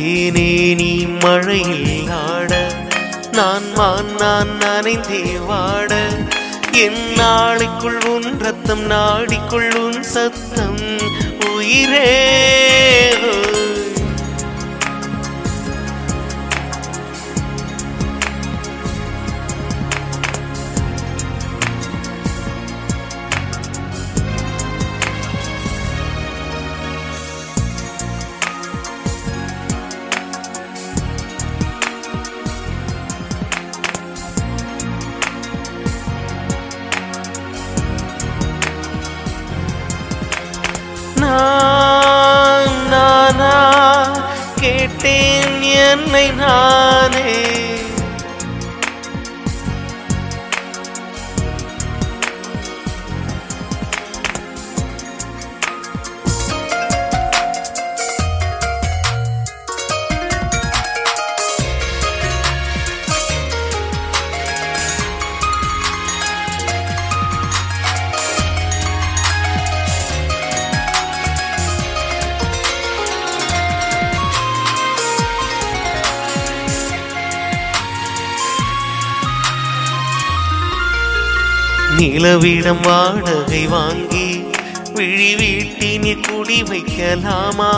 தேனே நீ மழையில் ஆட நான் மான் நான் நனைந்தே வாட. என் நாளைக்குள் உன் ரத்தம் நாடிக்குள் உன் சத்தம் உயிரே niên nên hai நிலவிடம் வாடகை வாங்கி விழி வீட்டினில் குடி வைக்கலாமா?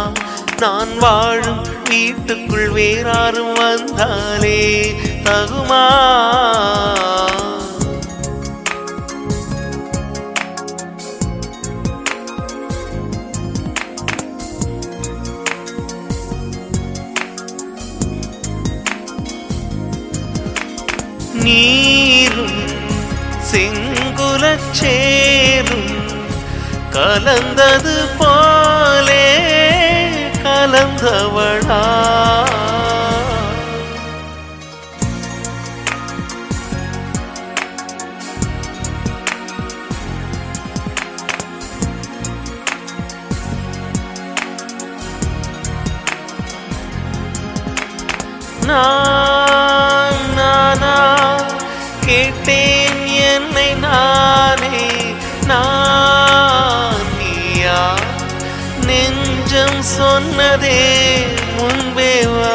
நான் வாழும் வீட்டுக்குள் வேறாரும் வந்தாலே தகுமா? நீரும் செங்குலச் சேரும் கலந்தது போலே கலந்தவளா. நான் இதயம் சொன்னதே முன்பே வா.